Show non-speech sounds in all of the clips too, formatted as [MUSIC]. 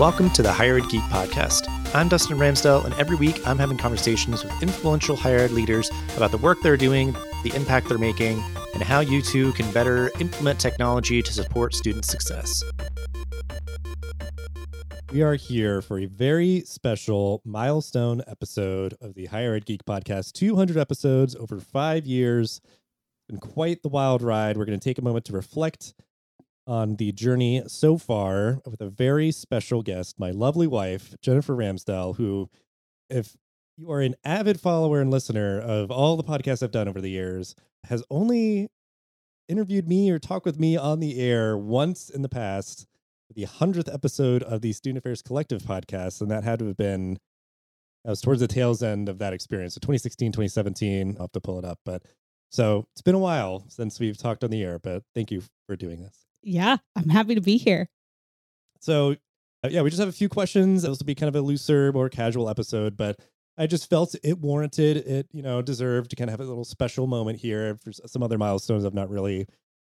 Welcome to the Higher Ed Geek Podcast. I'm Dustin Ramsdell, and every week I'm having conversations with influential higher ed leaders about the work they're doing, the impact they're making, and how you too can better implement technology to support student success. We are here for a very special milestone episode of the Higher Ed Geek Podcast 200 episodes over five years. Been quite the wild ride. We're going to take a moment to reflect on the journey so far with a very special guest, my lovely wife, Jennifer Ramsdell, who, if you are an avid follower and listener of all the podcasts I've done over the years, has only interviewed me or talked with me on the air once in the past, the 100th episode of the Student Affairs Collective podcast. And that had to have been, I was towards the tails end of that experience. So 2016, 2017, I'll have to pull it up. But so it's been a while since we've talked on the air, but thank you for doing this. Yeah, I'm happy to be here. So, uh, yeah, we just have a few questions. This will be kind of a looser, more casual episode, but I just felt it warranted, it, you know, deserved to kind of have a little special moment here. For some other milestones, I've not really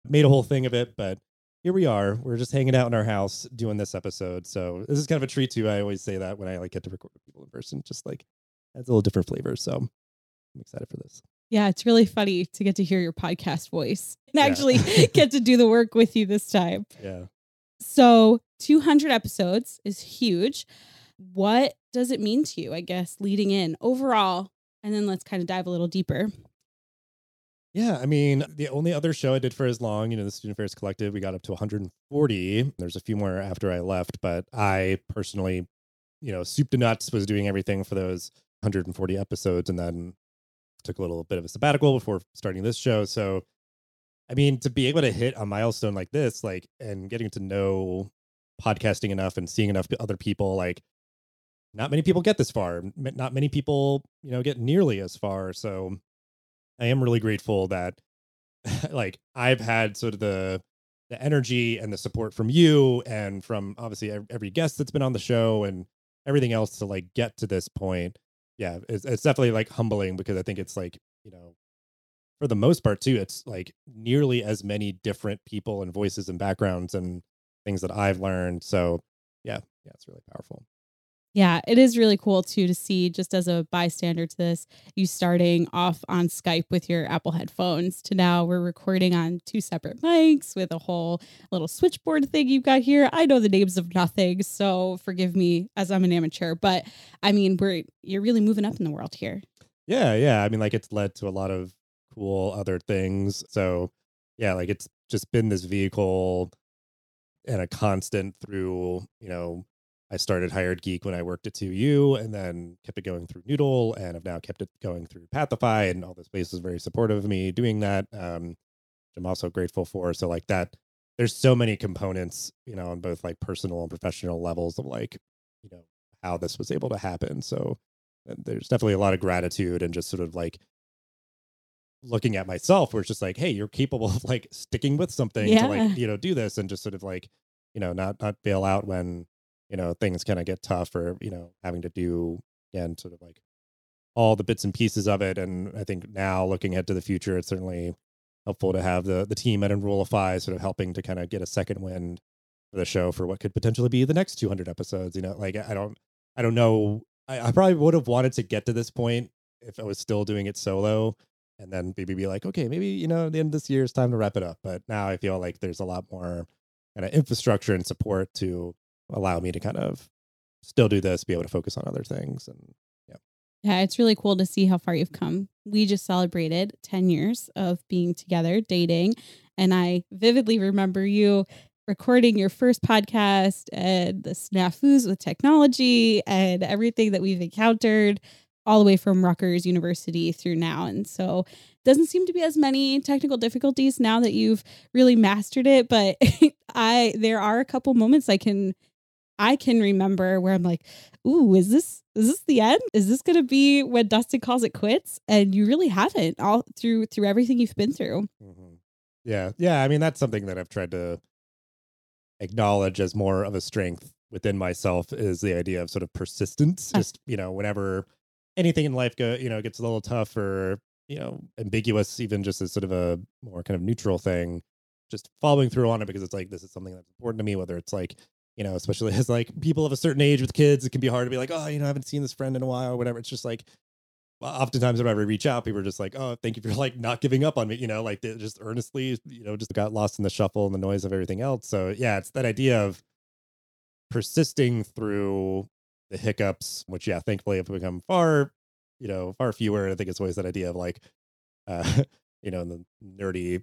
made a whole thing of it, but here we are. We're just hanging out in our house doing this episode. So, this is kind of a treat too. I always say that when I like get to record with people in person, just like adds a little different flavor. So, I'm excited for this. Yeah, it's really funny to get to hear your podcast voice and Yeah. actually [LAUGHS] [LAUGHS] get to do the work with you this time. Yeah. So, 200 episodes is huge. What does it mean to you, I guess, leading in overall? And then let's kind of dive a little deeper. Yeah, I mean, the only other show I did for as long, you know, the Student Affairs Collective, we got up to 140. There's a few more after I left, but I personally, you know, soup to nuts was doing everything for those 140 episodes and then took a little bit of a sabbatical before starting this show. So, I mean, to be able to hit a milestone like this, like, and getting to know podcasting enough and seeing enough other people, like, not many people get this far. Not many people, you know, get nearly as far. So, I am really grateful that [LAUGHS] like I've had sort of the the energy and the support from you and from obviously every guest that's been on the show and everything else to like get to this point. Yeah, it's, it's definitely like humbling because I think it's like, you know, for the most part too, it's like nearly as many different people and voices and backgrounds and things that I've learned. So, yeah, yeah, it's really powerful. Yeah, it is really cool too to see just as a bystander to this, you starting off on Skype with your Apple headphones to now we're recording on two separate mics with a whole little switchboard thing you've got here. I know the names of nothing, so forgive me as I'm an amateur, but I mean, we're you're really moving up in the world here. Yeah, yeah. I mean, like it's led to a lot of cool other things. So, yeah, like it's just been this vehicle and a constant through, you know, I started Higher Ed Geek when I worked at 2U and then kept it going through Noodle and I've now kept it going through Pathify and all those places very supportive of me doing that. Um, which I'm also grateful for. So, like that, there's so many components, you know, on both like personal and professional levels of like, you know, how this was able to happen. So, uh, there's definitely a lot of gratitude and just sort of like looking at myself where it's just like hey you're capable of like sticking with something to like you know do this and just sort of like you know not not bail out when you know things kind of get tough or you know having to do again sort of like all the bits and pieces of it and i think now looking ahead to the future it's certainly helpful to have the the team at enrollify sort of helping to kind of get a second wind for the show for what could potentially be the next 200 episodes you know like i don't i don't know i, I probably would have wanted to get to this point if i was still doing it solo and then maybe be like okay maybe you know the end of this year it's time to wrap it up but now i feel like there's a lot more kind of infrastructure and support to allow me to kind of still do this be able to focus on other things and Yeah, Yeah, it's really cool to see how far you've come. We just celebrated 10 years of being together, dating, and I vividly remember you recording your first podcast and the snafus with technology and everything that we've encountered all the way from Rutgers University through now. And so doesn't seem to be as many technical difficulties now that you've really mastered it, but [LAUGHS] I there are a couple moments I can I can remember where I'm like, ooh, is this is this the end? Is this gonna be when Dustin calls it quits? And you really haven't all through through everything you've been through. Mhm. Yeah, yeah. I mean, that's something that I've tried to acknowledge as more of a strength within myself is the idea of sort of persistence. Uh. Just you know, whenever anything in life go, you know, gets a little tough or you know, ambiguous, even just as sort of a more kind of neutral thing, just following through on it because it's like this is something that's important to me. Whether it's like you know, especially [LAUGHS] as like people of a certain age with kids, it can be hard to be like, oh, you know, I haven't seen this friend in a while or whatever. It's just like, oftentimes whenever I reach out, people are just like, oh, thank you for [LAUGHS] like not giving up on me, you know, like they just earnestly, you know, just got lost in the shuffle and the noise of everything else. So yeah, it's that idea of persisting through the hiccups, which yeah, thankfully have become far, you know, far fewer. I think it's always that idea of like, uh, [LAUGHS] you know, in the nerdy,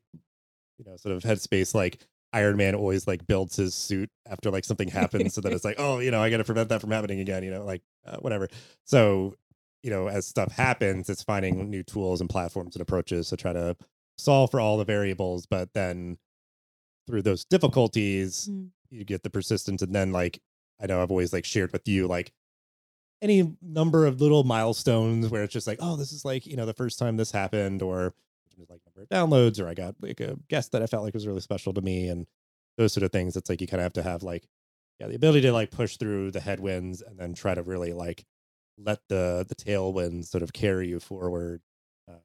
you know, sort of headspace, like Iron Man always like builds his suit after like something happens, so that it's like, [LAUGHS] oh, you know, I got to prevent that from happening again, you know, like uh, whatever. So, you know, as stuff happens, it's finding new tools and platforms and approaches to try to solve for all the variables, but then through those difficulties, mm. you get the persistence, and then like I know I've always like shared with you like any number of little milestones where it's just like, oh, this is like, you know, the first time this happened, or like number of downloads, or I got like a guest that I felt like was really special to me, and those sort of things. It's like you kind of have to have like, yeah, the ability to like push through the headwinds and then try to really like let the the tailwinds sort of carry you forward. Uh,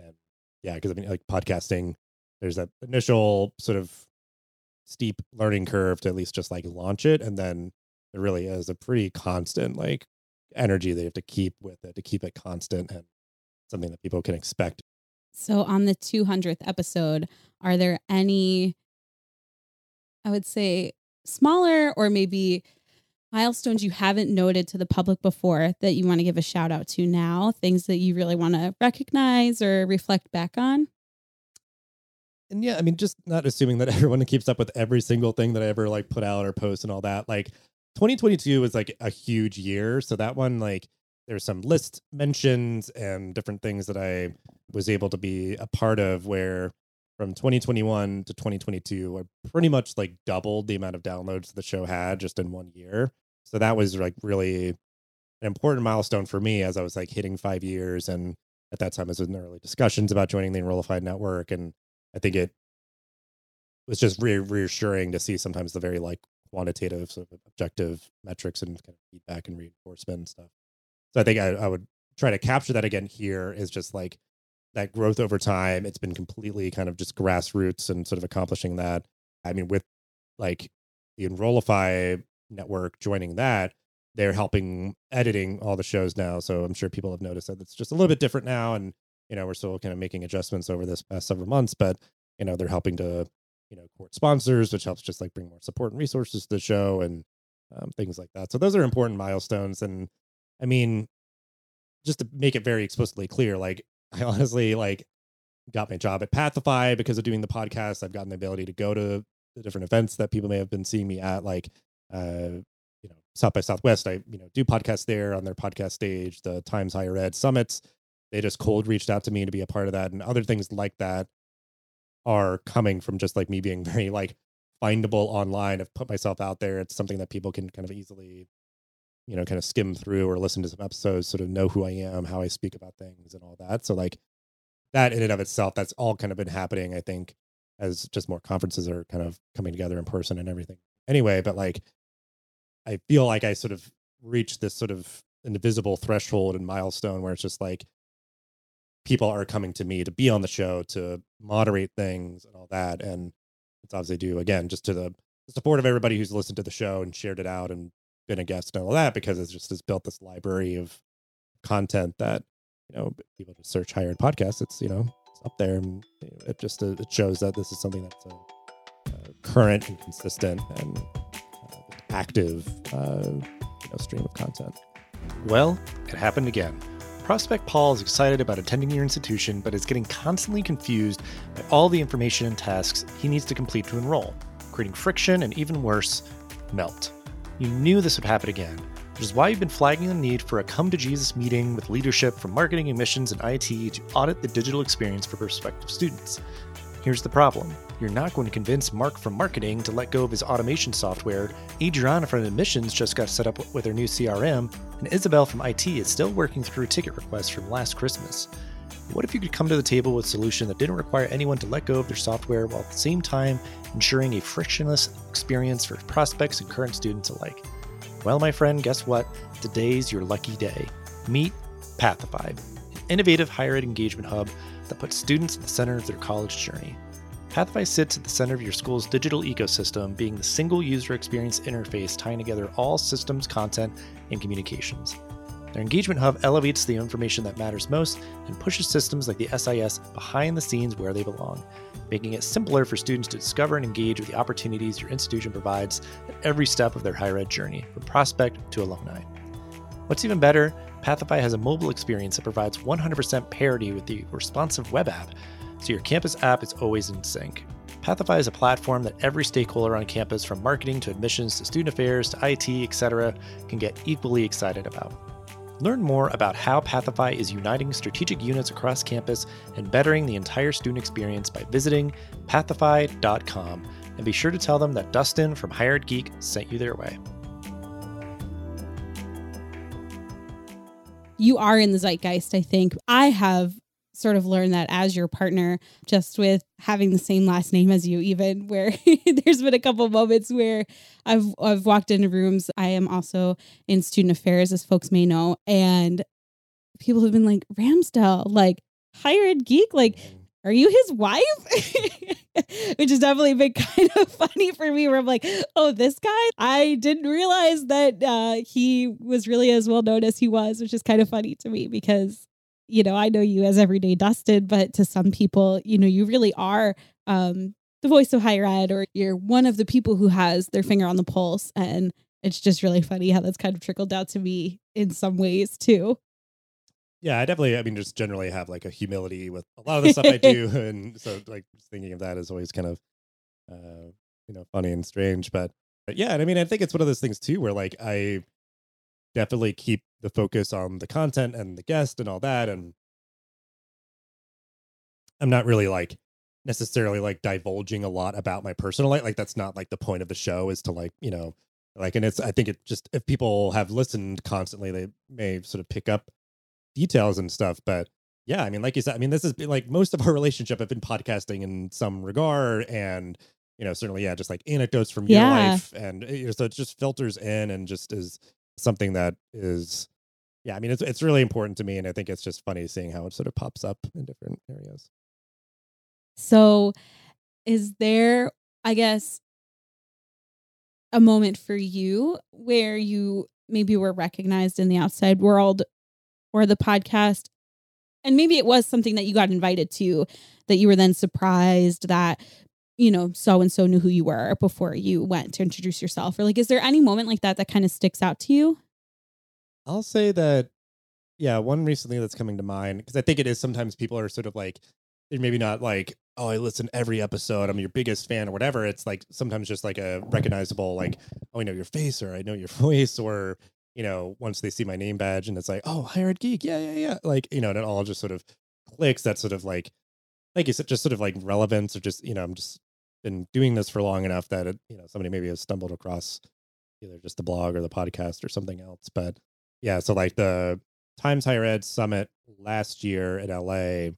and yeah, because I mean, like podcasting, there's that initial sort of steep learning curve to at least just like launch it, and then it really is a pretty constant like energy that you have to keep with it to keep it constant and something that people can expect. So on the 200th episode, are there any I would say smaller or maybe milestones you haven't noted to the public before that you want to give a shout out to now, things that you really want to recognize or reflect back on? And yeah, I mean, just not assuming that [LAUGHS] everyone keeps up with every single thing that I ever like put out or post and all that. Like 2022 was like a huge year. So that one, like, there's some list mentions and different things that I was able to be a part of where from 2021 to 2022 I pretty much like doubled the amount of downloads the show had just in one year. So that was like really an important milestone for me as I was like hitting five years. And at that time, I was in early discussions about joining the Enrollify network. And I think it was just re- reassuring to see sometimes the very like quantitative sort of objective metrics and kind of feedback and reinforcement and stuff. So I think I, I would try to capture that again here is just like that growth over time. It's been completely kind of just grassroots and sort of accomplishing that. I mean, with like the Enrollify network joining that, they're helping editing all the shows now. So I'm sure people have noticed that it's just a little bit different now. And, you know, we're still kind of making adjustments over this past several months, but, you know, they're helping to, you know, court sponsors, which helps just like bring more support and resources to the show and um, things like that. So those are important milestones. And I mean, just to make it very explicitly clear, like [LAUGHS] I honestly like got my job at Pathify because of doing the podcast. I've gotten the ability to go to the different events that people may have been seeing me at, like uh, you know, South by Southwest. I, you know, do podcasts there on their podcast stage, the Times Higher Ed summits. They just cold reached out to me to be a part of that. And other things like that are coming from just like me being [LAUGHS] very like findable online. I've put myself out there. It's something that people can kind of easily you know, kind of skim through or listen to some episodes, sort of know who I am, how I speak about things, and all that. So, like that in and of itself, that's all kind of been happening. I think as just more conferences are kind of coming together in person and everything. Anyway, but like I feel like I sort of reached this sort of invisible threshold and milestone where it's just like people are coming to me to be on the show to moderate things and all that and it's obviously due again just to the support of everybody who's listened to the show and shared it out and been a guest and all that because it's just has built this library of content that you know people just search higher podcasts. It's you know it's up there and it just uh, it shows that this is something that's a, a current and consistent and uh, active uh, you know, stream of content. Well, it happened again. Prospect Paul is excited about attending your institution, but is getting constantly confused by all the information and tasks he needs to complete to enroll, creating friction and even worse, melt. You knew this would happen again, which is why you've been flagging the need for a come to Jesus meeting with leadership from marketing, admissions, and IT to audit the digital experience for prospective students. Here's the problem you're not going to convince Mark from marketing to let go of his automation software, Adriana from admissions just got set up with her new CRM, and Isabel from IT is still working through ticket requests from last Christmas. What if you could come to the table with a solution that didn't require anyone to let go of their software while at the same time ensuring a frictionless experience for prospects and current students alike? Well, my friend, guess what? Today's your lucky day. Meet Pathify, an innovative higher ed engagement hub that puts students at the center of their college journey. Pathify sits at the center of your school's digital ecosystem, being the single user experience interface tying together all systems, content, and communications. Their engagement hub elevates the information that matters most and pushes systems like the SIS behind the scenes where they belong, making it simpler for students to discover and engage with the opportunities your institution provides at every step of their higher ed journey, from prospect to alumni. What's even better, Pathify has a mobile experience that provides 100% parity with the responsive web app, so your campus app is always in sync. Pathify is a platform that every stakeholder on campus, from marketing to admissions to student affairs to IT, etc., can get equally excited about. Learn more about how Pathify is uniting strategic units across campus and bettering the entire student experience by visiting pathify.com and be sure to tell them that Dustin from Higher Ed Geek sent you their way. You are in the zeitgeist, I think. I have sort of learned that as your partner, just with having the same last name as you, even [LAUGHS] where [LAUGHS] there's been a couple moments where I've I've walked into rooms. I am also in student affairs, as folks may know, and people have been like, Ramsdell, like higher ed geek, like are you his wife? [LAUGHS] Which has definitely been kind of funny for me, where I'm like, oh, this guy, I didn't realize that uh, he was really as well known as he was, which is kind of funny to me because you know, I know you as everyday Dustin, but to some people, you know, you really are um, the voice of higher ed, or you're one of the people who has their finger on the pulse. And it's just really funny how that's kind of trickled down to me in some ways too. Yeah, I definitely, I mean, just generally have like a humility with a lot of the stuff I do. [LAUGHS] And so, like, thinking of that is always kind of, uh, you know, funny and strange. But, but yeah, and I mean, I think it's one of those things too where like I definitely keep the focus on the content and the guest and all that and i'm not really like necessarily like divulging a lot about my personal life like that's not like the point of the show is to like you know like and it's i think it just if people have listened constantly they may sort of pick up details and stuff but yeah i mean like you said i mean this has been like most of our [LAUGHS] relationship have been podcasting in some regard and you know certainly yeah just like anecdotes from your Yeah. life and eh, you know so it just filters in and just is something that is yeah i mean it's it's really important to me and i think it's just funny seeing how it sort of pops up in different areas So, is there, I guess, a moment for you where you maybe were recognized in the outside world or the podcast? And maybe it was something that you got invited to that you were then surprised that, you know, so and so knew who you were before you went to introduce yourself. Or like, is there any moment like that that kind of sticks out to you? I'll say that, yeah, one recently that's coming to mind because I think it is sometimes people are sort of like they're maybe not like, oh, I listen every episode, I'm your biggest fan or whatever. It's like sometimes just like a recognizable, like, oh, I know your face or I know your [LAUGHS] voice or you know, once they see my name badge and it's like, oh, higher ed geek, yeah, yeah, yeah, like you know, and it all just sort of clicks. That sort of like, like you said, just sort of like relevance or just you know, I'm just been doing this for long enough that it, you know somebody maybe has stumbled across either just the blog or the podcast or something else. But yeah, so like the Times Higher Ed Summit last year in LA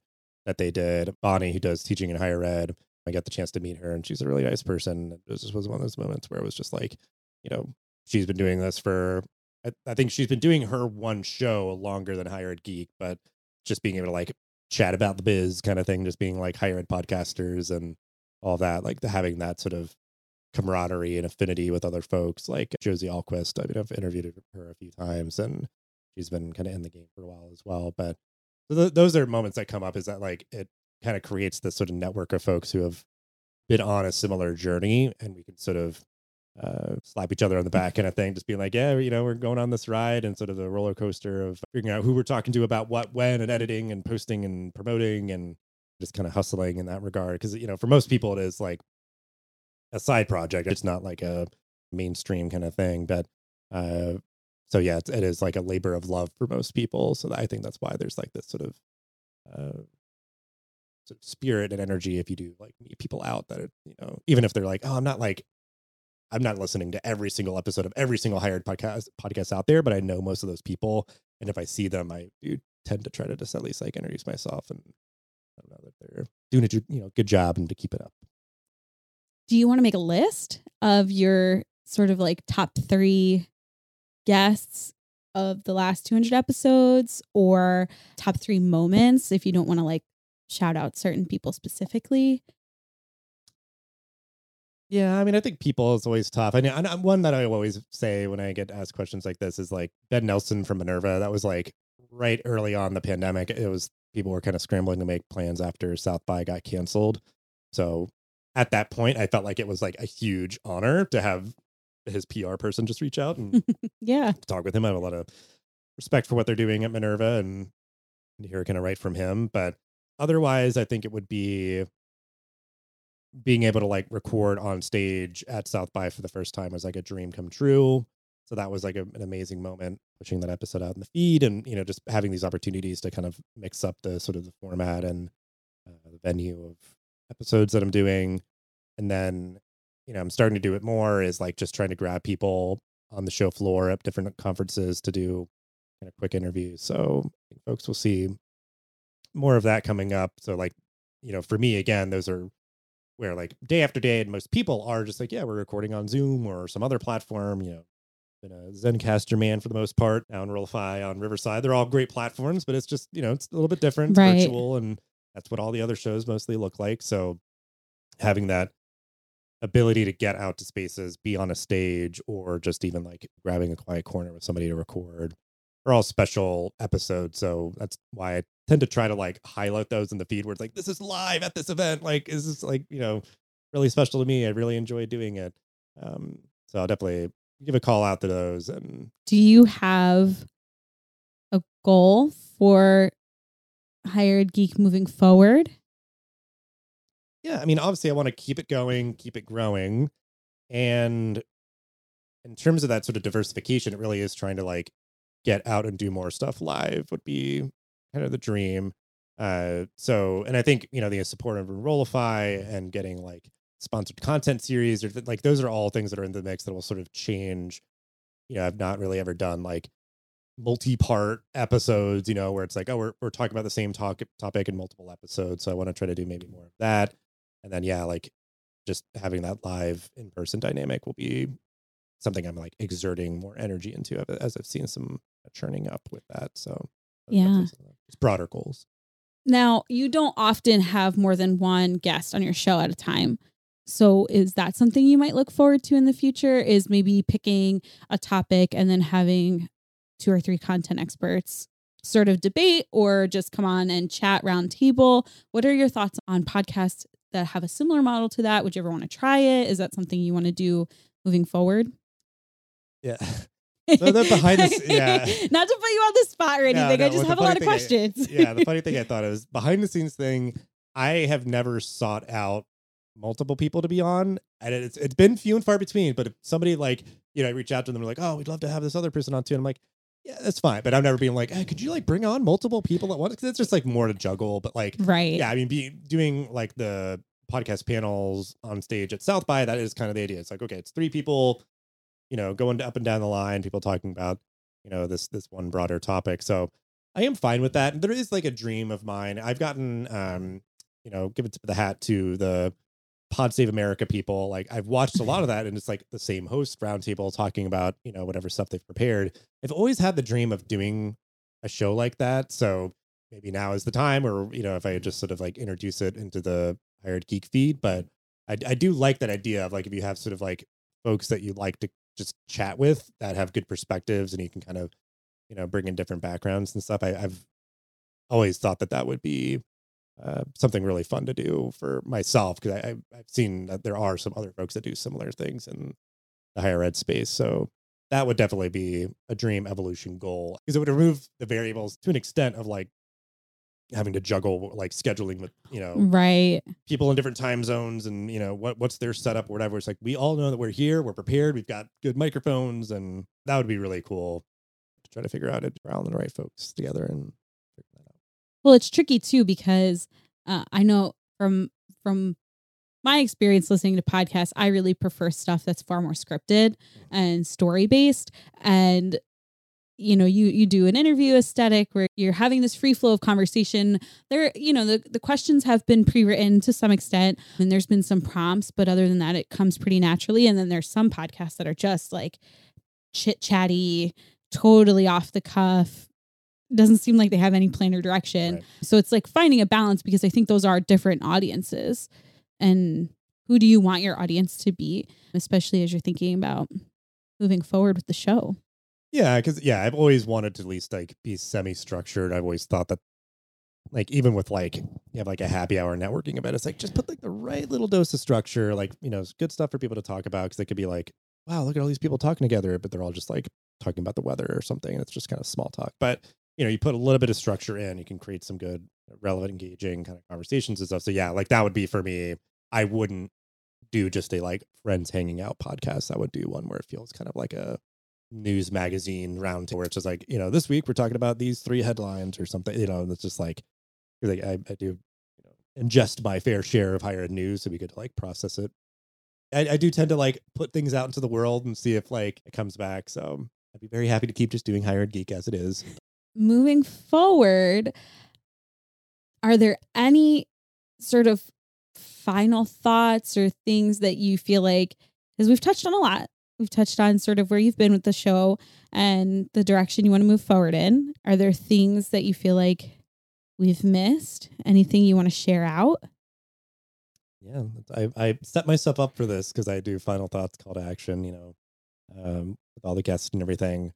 that they did, Bonnie, who does teaching in higher ed, I got the chance to meet her and she's a really nice person. It was just was one of those moments where it was just like, you know, she's been doing this for I, I think she's been doing her one show longer than Higher Ed Geek, but just being able to like chat about the biz kind of thing, just being like higher ed podcasters and all that, like the, having that sort of camaraderie and affinity with other folks like Josie Ahlquist. I mean, I've interviewed her a few times and she's been kind of in the game for a while as well. But th- those are moments that come up is that like it kind of creates this sort of network of folks who have been on a similar journey and we can sort of uh, slap each other on the [LAUGHS] back kind of thing, just being like, yeah, you know, we're going on this ride and sort of the roller coaster of figuring out who we're talking to about what, when, and editing and posting and promoting and just kind of hustling in that regard. Because you know, for most people, it is like a side project. It's not like a mainstream kind of thing. But uh, so yeah, it's, it is like a labor of love for most people. So I think that's why there's like this sort of uh, sort of spirit and energy if you do like meet people out that it, you know, even if they're like, oh, I'm not like I'm not listening to every single episode of every single higher ed podcast podcast out there, but I know most of those people, and if I see them, I do tend to try to just at least like introduce myself and I don't know that they're doing a you know good job and to keep it up. Do you want to make a list of your sort of like top three guests of the last 200 episodes or top three moments if you don't want to like shout out certain people specifically? Yeah, I mean, I think people is always tough. I uh, one that I always say when I get asked questions like this is like Ben Nelson from Minerva. That was like right early on the pandemic. It was people were kind of scrambling to make plans after South by got canceled. So at that point, I felt like it was like a huge honor to have his PR person just reach out and [LAUGHS] yeah talk with him. I have a lot of respect for what they're doing at Minerva and to hear kind of right from him. But otherwise, I think it would be being able to like record on stage at South by for the first time was like a dream come true. So that was like a, an amazing moment pushing that episode out in the feed and, you know, just having these opportunities to kind of mix up the sort of the format and uh, the venue of episodes that I'm doing. And then, you know, I'm starting to do it more is like just trying to grab people on the show floor at different conferences to do kind of quick interviews. So I think folks will see more of that coming up. So like, you know, for me again, those are where like day after day, and most people are just like, yeah, we're recording on Zoom or some other platform, you know. Been a Zencastr man for the most part, now Enrollify on Riverside. They're all great platforms, but it's just, you know, it's a little bit different, Right. virtual, and that's what all the other shows mostly look like. So having that ability to get out to spaces, be on a stage, or just even like grabbing a quiet corner with somebody to record are all special episodes. So that's why I tend to try to like highlight those in the feed where it's like, this is live at this event. Like, is this like, you know, really special to me? I really enjoy doing it. Um, so I'll definitely give a call out to those. And do you have a goal for higher ed geek moving forward yeah, I mean, obviously, I want to keep it going, keep it growing. And in terms of that sort of diversification, it really is trying to like get out and do more stuff live would be kind of the dream. Uh, so, and I think, you know, the support of Enrollify and getting like sponsored content series or like those are all things that are in the mix that will sort of change. You know, I've not really ever done like multi-part episodes, you know, where it's like, oh, we're, we're talking about the same talk, topic in multiple episodes. So I want to try to do maybe more of that and then yeah like just having that live in person dynamic will be something i'm like exerting more energy into as i've seen some uh, churning up with that so Yeah. definitely some of the- it's broader goals now you don't often have more than one guest on your show at a time so is that something you might look forward to in the future is maybe picking a topic and then having two or three content experts sort of debate or just come on and chat round table. What are your thoughts on podcasts that have a similar model to that? Would you ever want to try it? Is that something you want to do moving forward? Yeah. [LAUGHS] Behind the yeah. [LAUGHS] not to put you on the spot or anything no, i just have a lot of thing I- questions. [LAUGHS] Yeah the funny thing i thought is behind the scenes thing i have never sought out multiple people to be on and it's it's been few and far between but if somebody like you know i reach out to them they're like oh we'd love to have this other person on too and i'm like yeah that's fine but i've never been like hey could you like bring on multiple people at once? 'Cause it's just like more to juggle but like right. yeah i mean be doing like the podcast panels on stage at south by that is kind of the idea. It's like okay it's three people you know going up and down the line people talking about you know this this one broader topic. So i am fine with that. There is like a dream of mine. I've gotten um you know give it to the hat to the pod save america people like i've watched a lot of [LAUGHS] that and it's like the same host roundtable talking about you know whatever stuff they've prepared. I've always had the dream of doing a show like that so maybe now is the time or you know if i just sort of like introduce it into the higher ed geek feed but I, I do like that idea of like if you have sort of like folks that you like to just chat with that have good perspectives and you can kind of you know bring in different backgrounds and stuff I, i've always thought that that would be uh, something really fun to do for myself because I, I've seen that there are some other folks that do similar things in the higher ed space. So that would definitely be a dream evolution goal because it would remove the variables to an extent of like having to juggle like scheduling with you know right people in different time zones and you know what what's their setup or whatever. It's like we all know that we're here, we're prepared, we've got good microphones, and that would be really cool to try to figure out it around the right folks together and figure that out. Well, it's tricky too because uh, I know from from my experience listening to podcasts, I really prefer stuff that's far more scripted and story based. And you know, you you do an interview aesthetic where you're having this free flow of conversation. There, you know, the the questions have been pre written to some extent, and there's been some prompts, but other than that, it comes pretty naturally. And then there's some podcasts that are just like chit chatty, totally off the cuff. Doesn't seem like they have any plan or direction. Right. So it's like finding a balance because I think those are different audiences. And who do you want your audience to be, especially as you're thinking about moving forward with the show? Yeah, because yeah, I've always wanted to at least like be semi-structured. I've always thought that like even with like you have like a happy hour networking event, it's like just put like the right little dose of structure, like you know, it's good stuff for people to talk about because they could be like, wow, look at all these people talking together, but they're all just like talking about the weather or something, and it's just kind of small talk. But you know, you put a little bit of structure in, you can create some good, relevant, engaging kind of conversations and stuff. So yeah, like that would be for me. I wouldn't do just a like friends hanging out podcast. I would do one where it feels kind of like a news magazine round where it's just like, you know, this week we're talking about these three headlines or something, you know, it's just like, like I, I do, you know, ingest my fair share of higher ed news so we could like process it. I, I do tend to like put things out into the world and see if like it comes back. So I'd be very happy to keep just doing higher ed geek as it is. Moving forward, are there any sort of final thoughts or things that you feel like, because we've touched on a lot, we've touched on sort of where you've been with the show and the direction you want to move forward in. Are there things that you feel like we've missed? Anything you want to share out? Yeah, I, I set myself up for this because I do final thoughts, call to action, you know, um, with all the guests and everything.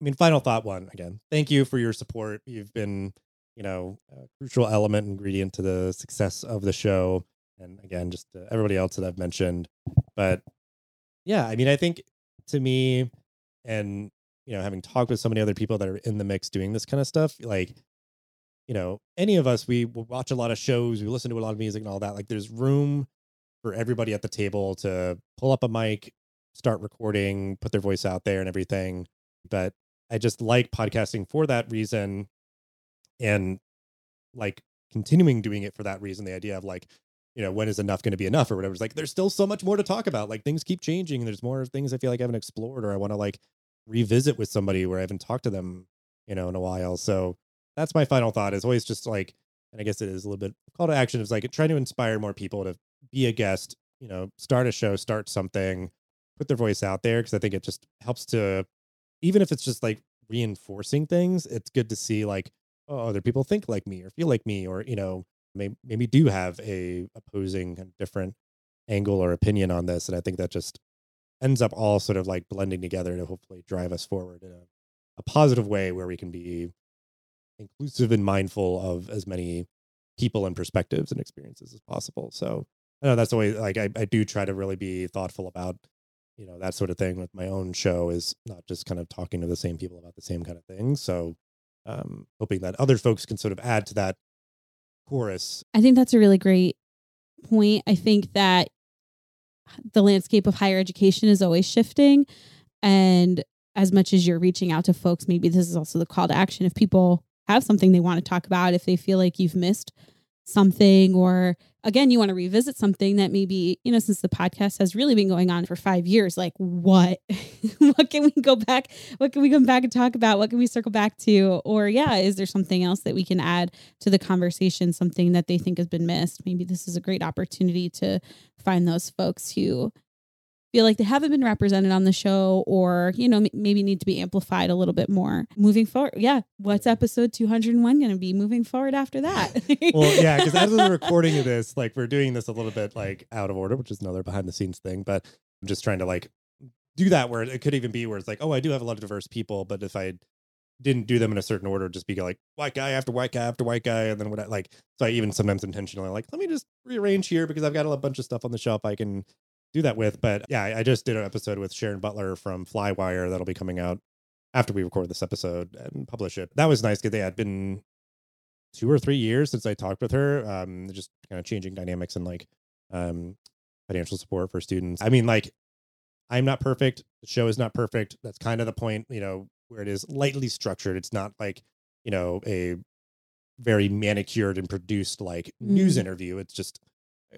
I mean, final thought one again. Thank you for your support. You've been, you know, a crucial element, ingredient to the success of the show and again, just uh, everybody else that I've mentioned. But yeah, I mean, I think to me, and you know, having talked with so many other people that are in the mix doing this kind of stuff, like you know, any of us, we watch a lot of shows, we listen to a lot of music and all that. Like, there's room for everybody at the table to pull up a mic, start recording, put their voice out there, and everything. But I just like podcasting for that reason, and like continuing doing it for that reason. The idea of like you know, when is enough going to be enough or whatever. It's like there's still so much more to talk about. Like things keep changing. And there's more things I feel like I haven't explored or I want to like revisit with somebody where I haven't talked to them, you know, in a while. So that's my final thought is always just like, and I guess it is a little bit call to action is like trying to inspire more people to be a guest, you know, start a show, start something, put their voice out there. Cause I think it just helps to, even if it's just like reinforcing things, it's good to see like, oh, other people think like me or feel like me or, you know, maybe, maybe do have a opposing and different angle or opinion on this and i think that just ends up all sort of like blending together to hopefully drive us forward in a, a positive way where we can be inclusive and mindful of as many people and perspectives and experiences as possible. So i know that's the way like I, I do try to really be thoughtful about you know that sort of thing with my own show is not just kind of talking to the same people about the same kind of things so um hoping that other folks can sort of add to that chorus. I think that's a really great point. I think that the landscape of higher education is always shifting. And as much as you're reaching out to folks, maybe this is also the call to action. If people have something they want to talk about, if they feel like you've missed something or again you want to revisit something that maybe you know since the podcast has really been going on for five years like what [LAUGHS] what can we go back what can we come back and talk about? What can we circle back to? Or yeah is there something else that we can add to the conversation something that they think has been missed? Maybe this is a great opportunity to find those folks who feel like they haven't been represented on the show or you know m- maybe need to be amplified a little bit more. Moving forward yeah what's episode 201 going to be? Moving forward after that. [LAUGHS] Well yeah because as we're [LAUGHS] recording of this like we're doing this a little bit like out of order which is another behind the scenes thing but i'm just trying to like do that where it could even be where it's like oh i do have a lot of diverse people but if i didn't do them in a certain order just be like white guy after white guy after white guy and then what I like so i even sometimes intentionally like let me just rearrange here because i've got a bunch of stuff on the shelf i can do that with. But yeah, I just did an episode with Sharon Butler from Flywire that'll be coming out after we record this episode and publish it. That was nice because they had been two or three years since I talked with her. Um, just kind of changing dynamics and like um financial support for students. I mean, like I'm not perfect. The show is not perfect. That's kind of the point, you know, where it is lightly structured. It's not like, you know, a very manicured and produced like mm. news interview. It's just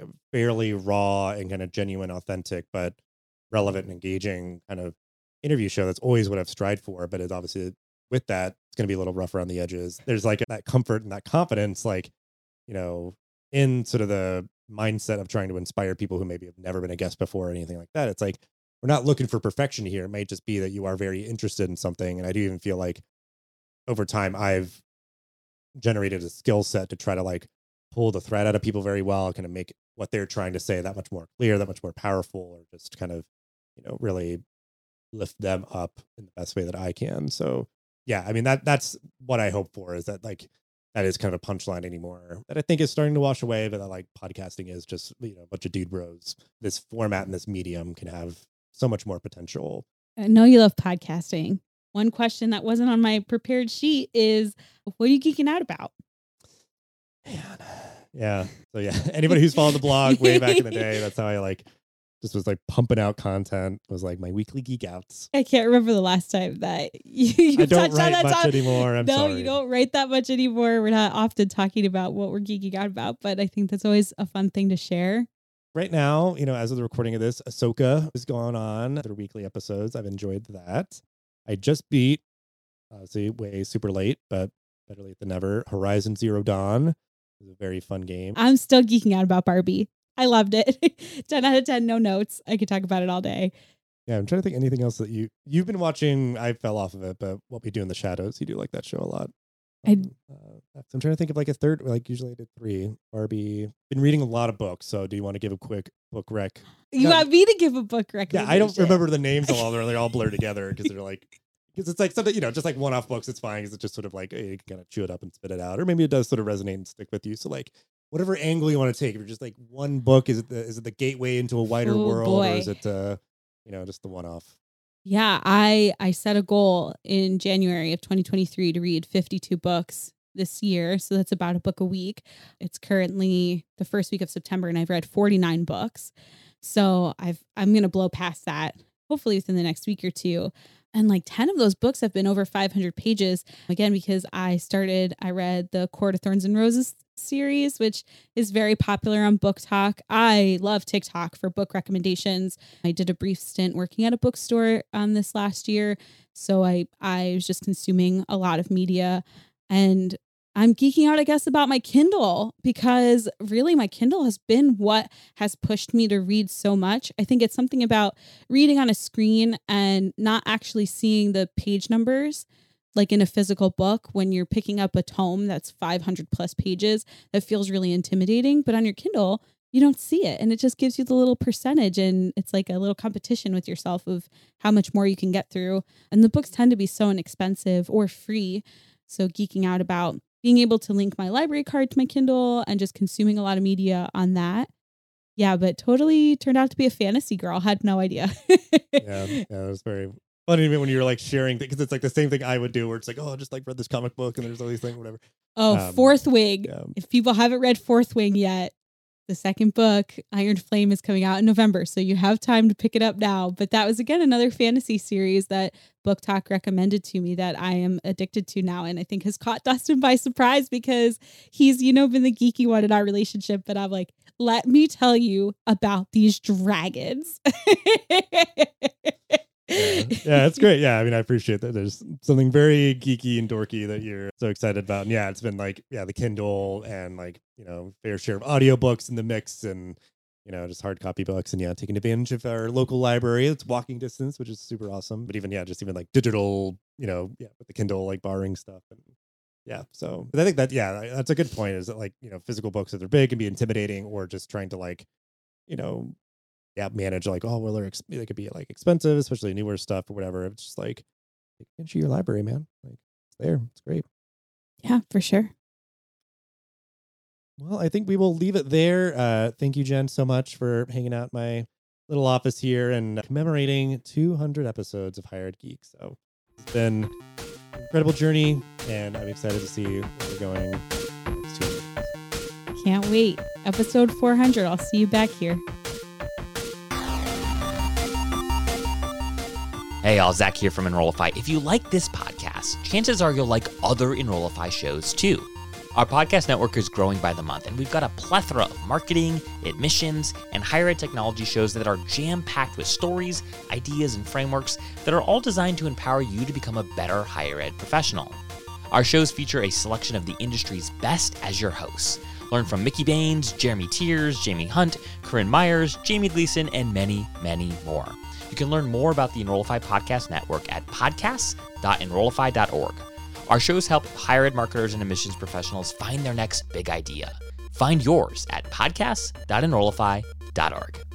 Uh, fairly raw and kind of genuine, authentic, but relevant and engaging kind of interview show. That's always what I've strived for. But it's obviously with that, it's going to be a little rough around the edges. There's like that comfort and that confidence, like, you know, in sort of the mindset of trying to inspire people who maybe have never been a guest before or anything like that. It's like, we're not looking for perfection here. It might just be that you are very interested in something. And I do even feel like over time, I've generated a skill set to try to like pull the thread out of people very well, kind of make what they're trying to say that much more clear, that much more powerful, or just kind of, you know, really lift them up in the best way that I can. So yeah, I mean that that's what I hope for is that like that is kind of a punchline anymore that I think is starting to wash away, but that like podcasting is just you know a bunch of dude bros. This format and this medium can have so much more potential. I know you love podcasting. One question that wasn't on my prepared sheet is what are you geeking out about? Man. Yeah. So yeah, [LAUGHS] anybody who's followed the blog way back in the day, that's how I like just was like pumping out content. Was like my weekly geek outs. I can't remember the last time that you, [LAUGHS] you I don't touched on write that much topic. anymore. I'm no, sorry. you don't write that much anymore. We're not often talking about what we're geeking out about, but I think that's always a fun thing to share. Right now, you know, as of the recording of this, Ahsoka is going on their weekly episodes. I've enjoyed that. I just beat, see, way super late, but better late than never. Horizon Zero Dawn is a very fun game. I'm still geeking out about Barbie. I loved it. [LAUGHS] 10 out of 10, no notes. I could talk about it all day. Yeah, I'm trying to think anything else that you you've been watching. I fell off of it, but what we do in the shadows, you do like that show a lot. I- Um, uh, I'm trying to think of like a third. Like usually I did three. Barbie. Been reading a lot of books, so do you want to give a quick book rec? You No. want me to give a book rec? Yeah. I don't remember the names of all. They're they're all blurred together because they're like because it's like something you know, just like one off books. It's fine because it's just sort of like you can kind of chew it up and spit it out, or maybe it does sort of resonate and stick with you. So like whatever angle you want to take, if you're just like one book, is it the is it the gateway into a wider Oh, world, boy. or is it uh you know just the one off? Yeah, I I set a goal in January of 2023 to read 52 books this year, so that's about a book a week. It's currently the first week of September and I've read 49 books. So I've I'm going to blow past that hopefully within the next week or two. And like 10 of those books have been over 500 pages. Again, because I started, I read the Court of Thorns and Roses series, which is very popular on BookTok. I love TikTok for book recommendations. I did a brief stint working at a bookstore um, this last year. So I, I was just consuming a lot of media and I'm geeking out, I guess, about my Kindle because really my Kindle has been what has pushed me to read so much. I think it's something about reading on a screen and not actually seeing the page numbers like in a physical book when you're picking up a tome that's 500 plus pages that feels really intimidating. But on your Kindle, you don't see it and it just gives you the little percentage and it's like a little competition with yourself of how much more you can get through. And the books tend to be so inexpensive or free. So geeking out about being able to link my library card to my Kindle and just consuming a lot of media on that. Yeah, but totally turned out to be a fantasy girl. Had no idea. [LAUGHS] yeah, yeah, it was very funny when you were like sharing because it's like the same thing I would do where it's like, oh, I just like read this comic book and there's all these things, whatever. Oh, Um, Fourth Wing. Yeah. If people haven't read Fourth Wing yet, the second book, Iron Flame, is coming out in November. So you have time to pick it up now. But that was, again, another fantasy series that BookTok recommended to me that I am addicted to now. And I think has caught [LAUGHS] Dustin by surprise because he's, you know, been the geeky one in our relationship. But I'm like, let me tell you about these dragons. [LAUGHS] Yeah. yeah, it's great. Yeah, I mean, I appreciate that. There's something very geeky and dorky that mm-hmm. you're so excited about. And yeah, it's been like, yeah, the Kindle and like, you know, fair share of audiobooks in the mix and, you know, just hard copy books. And yeah, taking advantage of our local library. It's walking distance, which is super awesome. But even, yeah, just even like digital, you know, yeah, with the Kindle, like borrowing stuff. And yeah, so but I think that, yeah, that's a good point is that like, you know, physical books, if they're big, can be intimidating or just trying to like, you know, yeah, manage like, oh, well, they're ex- they could be like expensive, especially newer stuff or whatever. It's just like, into your library, man. Like, it's there. It's great. yeah, for sure. Well, I think we will leave it there. Uh, thank you, Jenn, so much for hanging out in my little office here and commemorating 200 episodes of Higher Ed Geek. So it's been an incredible journey, and I'm excited to see where we're going. next two years. Can't wait. Episode 400. I'll see you back here. Hey, all, Zach here from Enrollify. If you like this podcast, chances are you'll like other Enrollify shows too. Our podcast network is growing by the month, and we've got a plethora of marketing, admissions, and higher ed technology shows that are jam packed with stories, ideas, and frameworks that are all designed to empower you to become a better higher ed professional. Our shows feature a selection of the industry's best as your hosts. Learn from Mickey Baines, Jeremy Tears, Jamie Hunt, Corinne Myers, Jamie Gleason, and many, many more. You can learn more about the Enrollify Podcast Network at podcasts.enrollify.org. Our shows help higher ed marketers and admissions professionals find their next big idea. Find yours at podcasts.enrollify.org.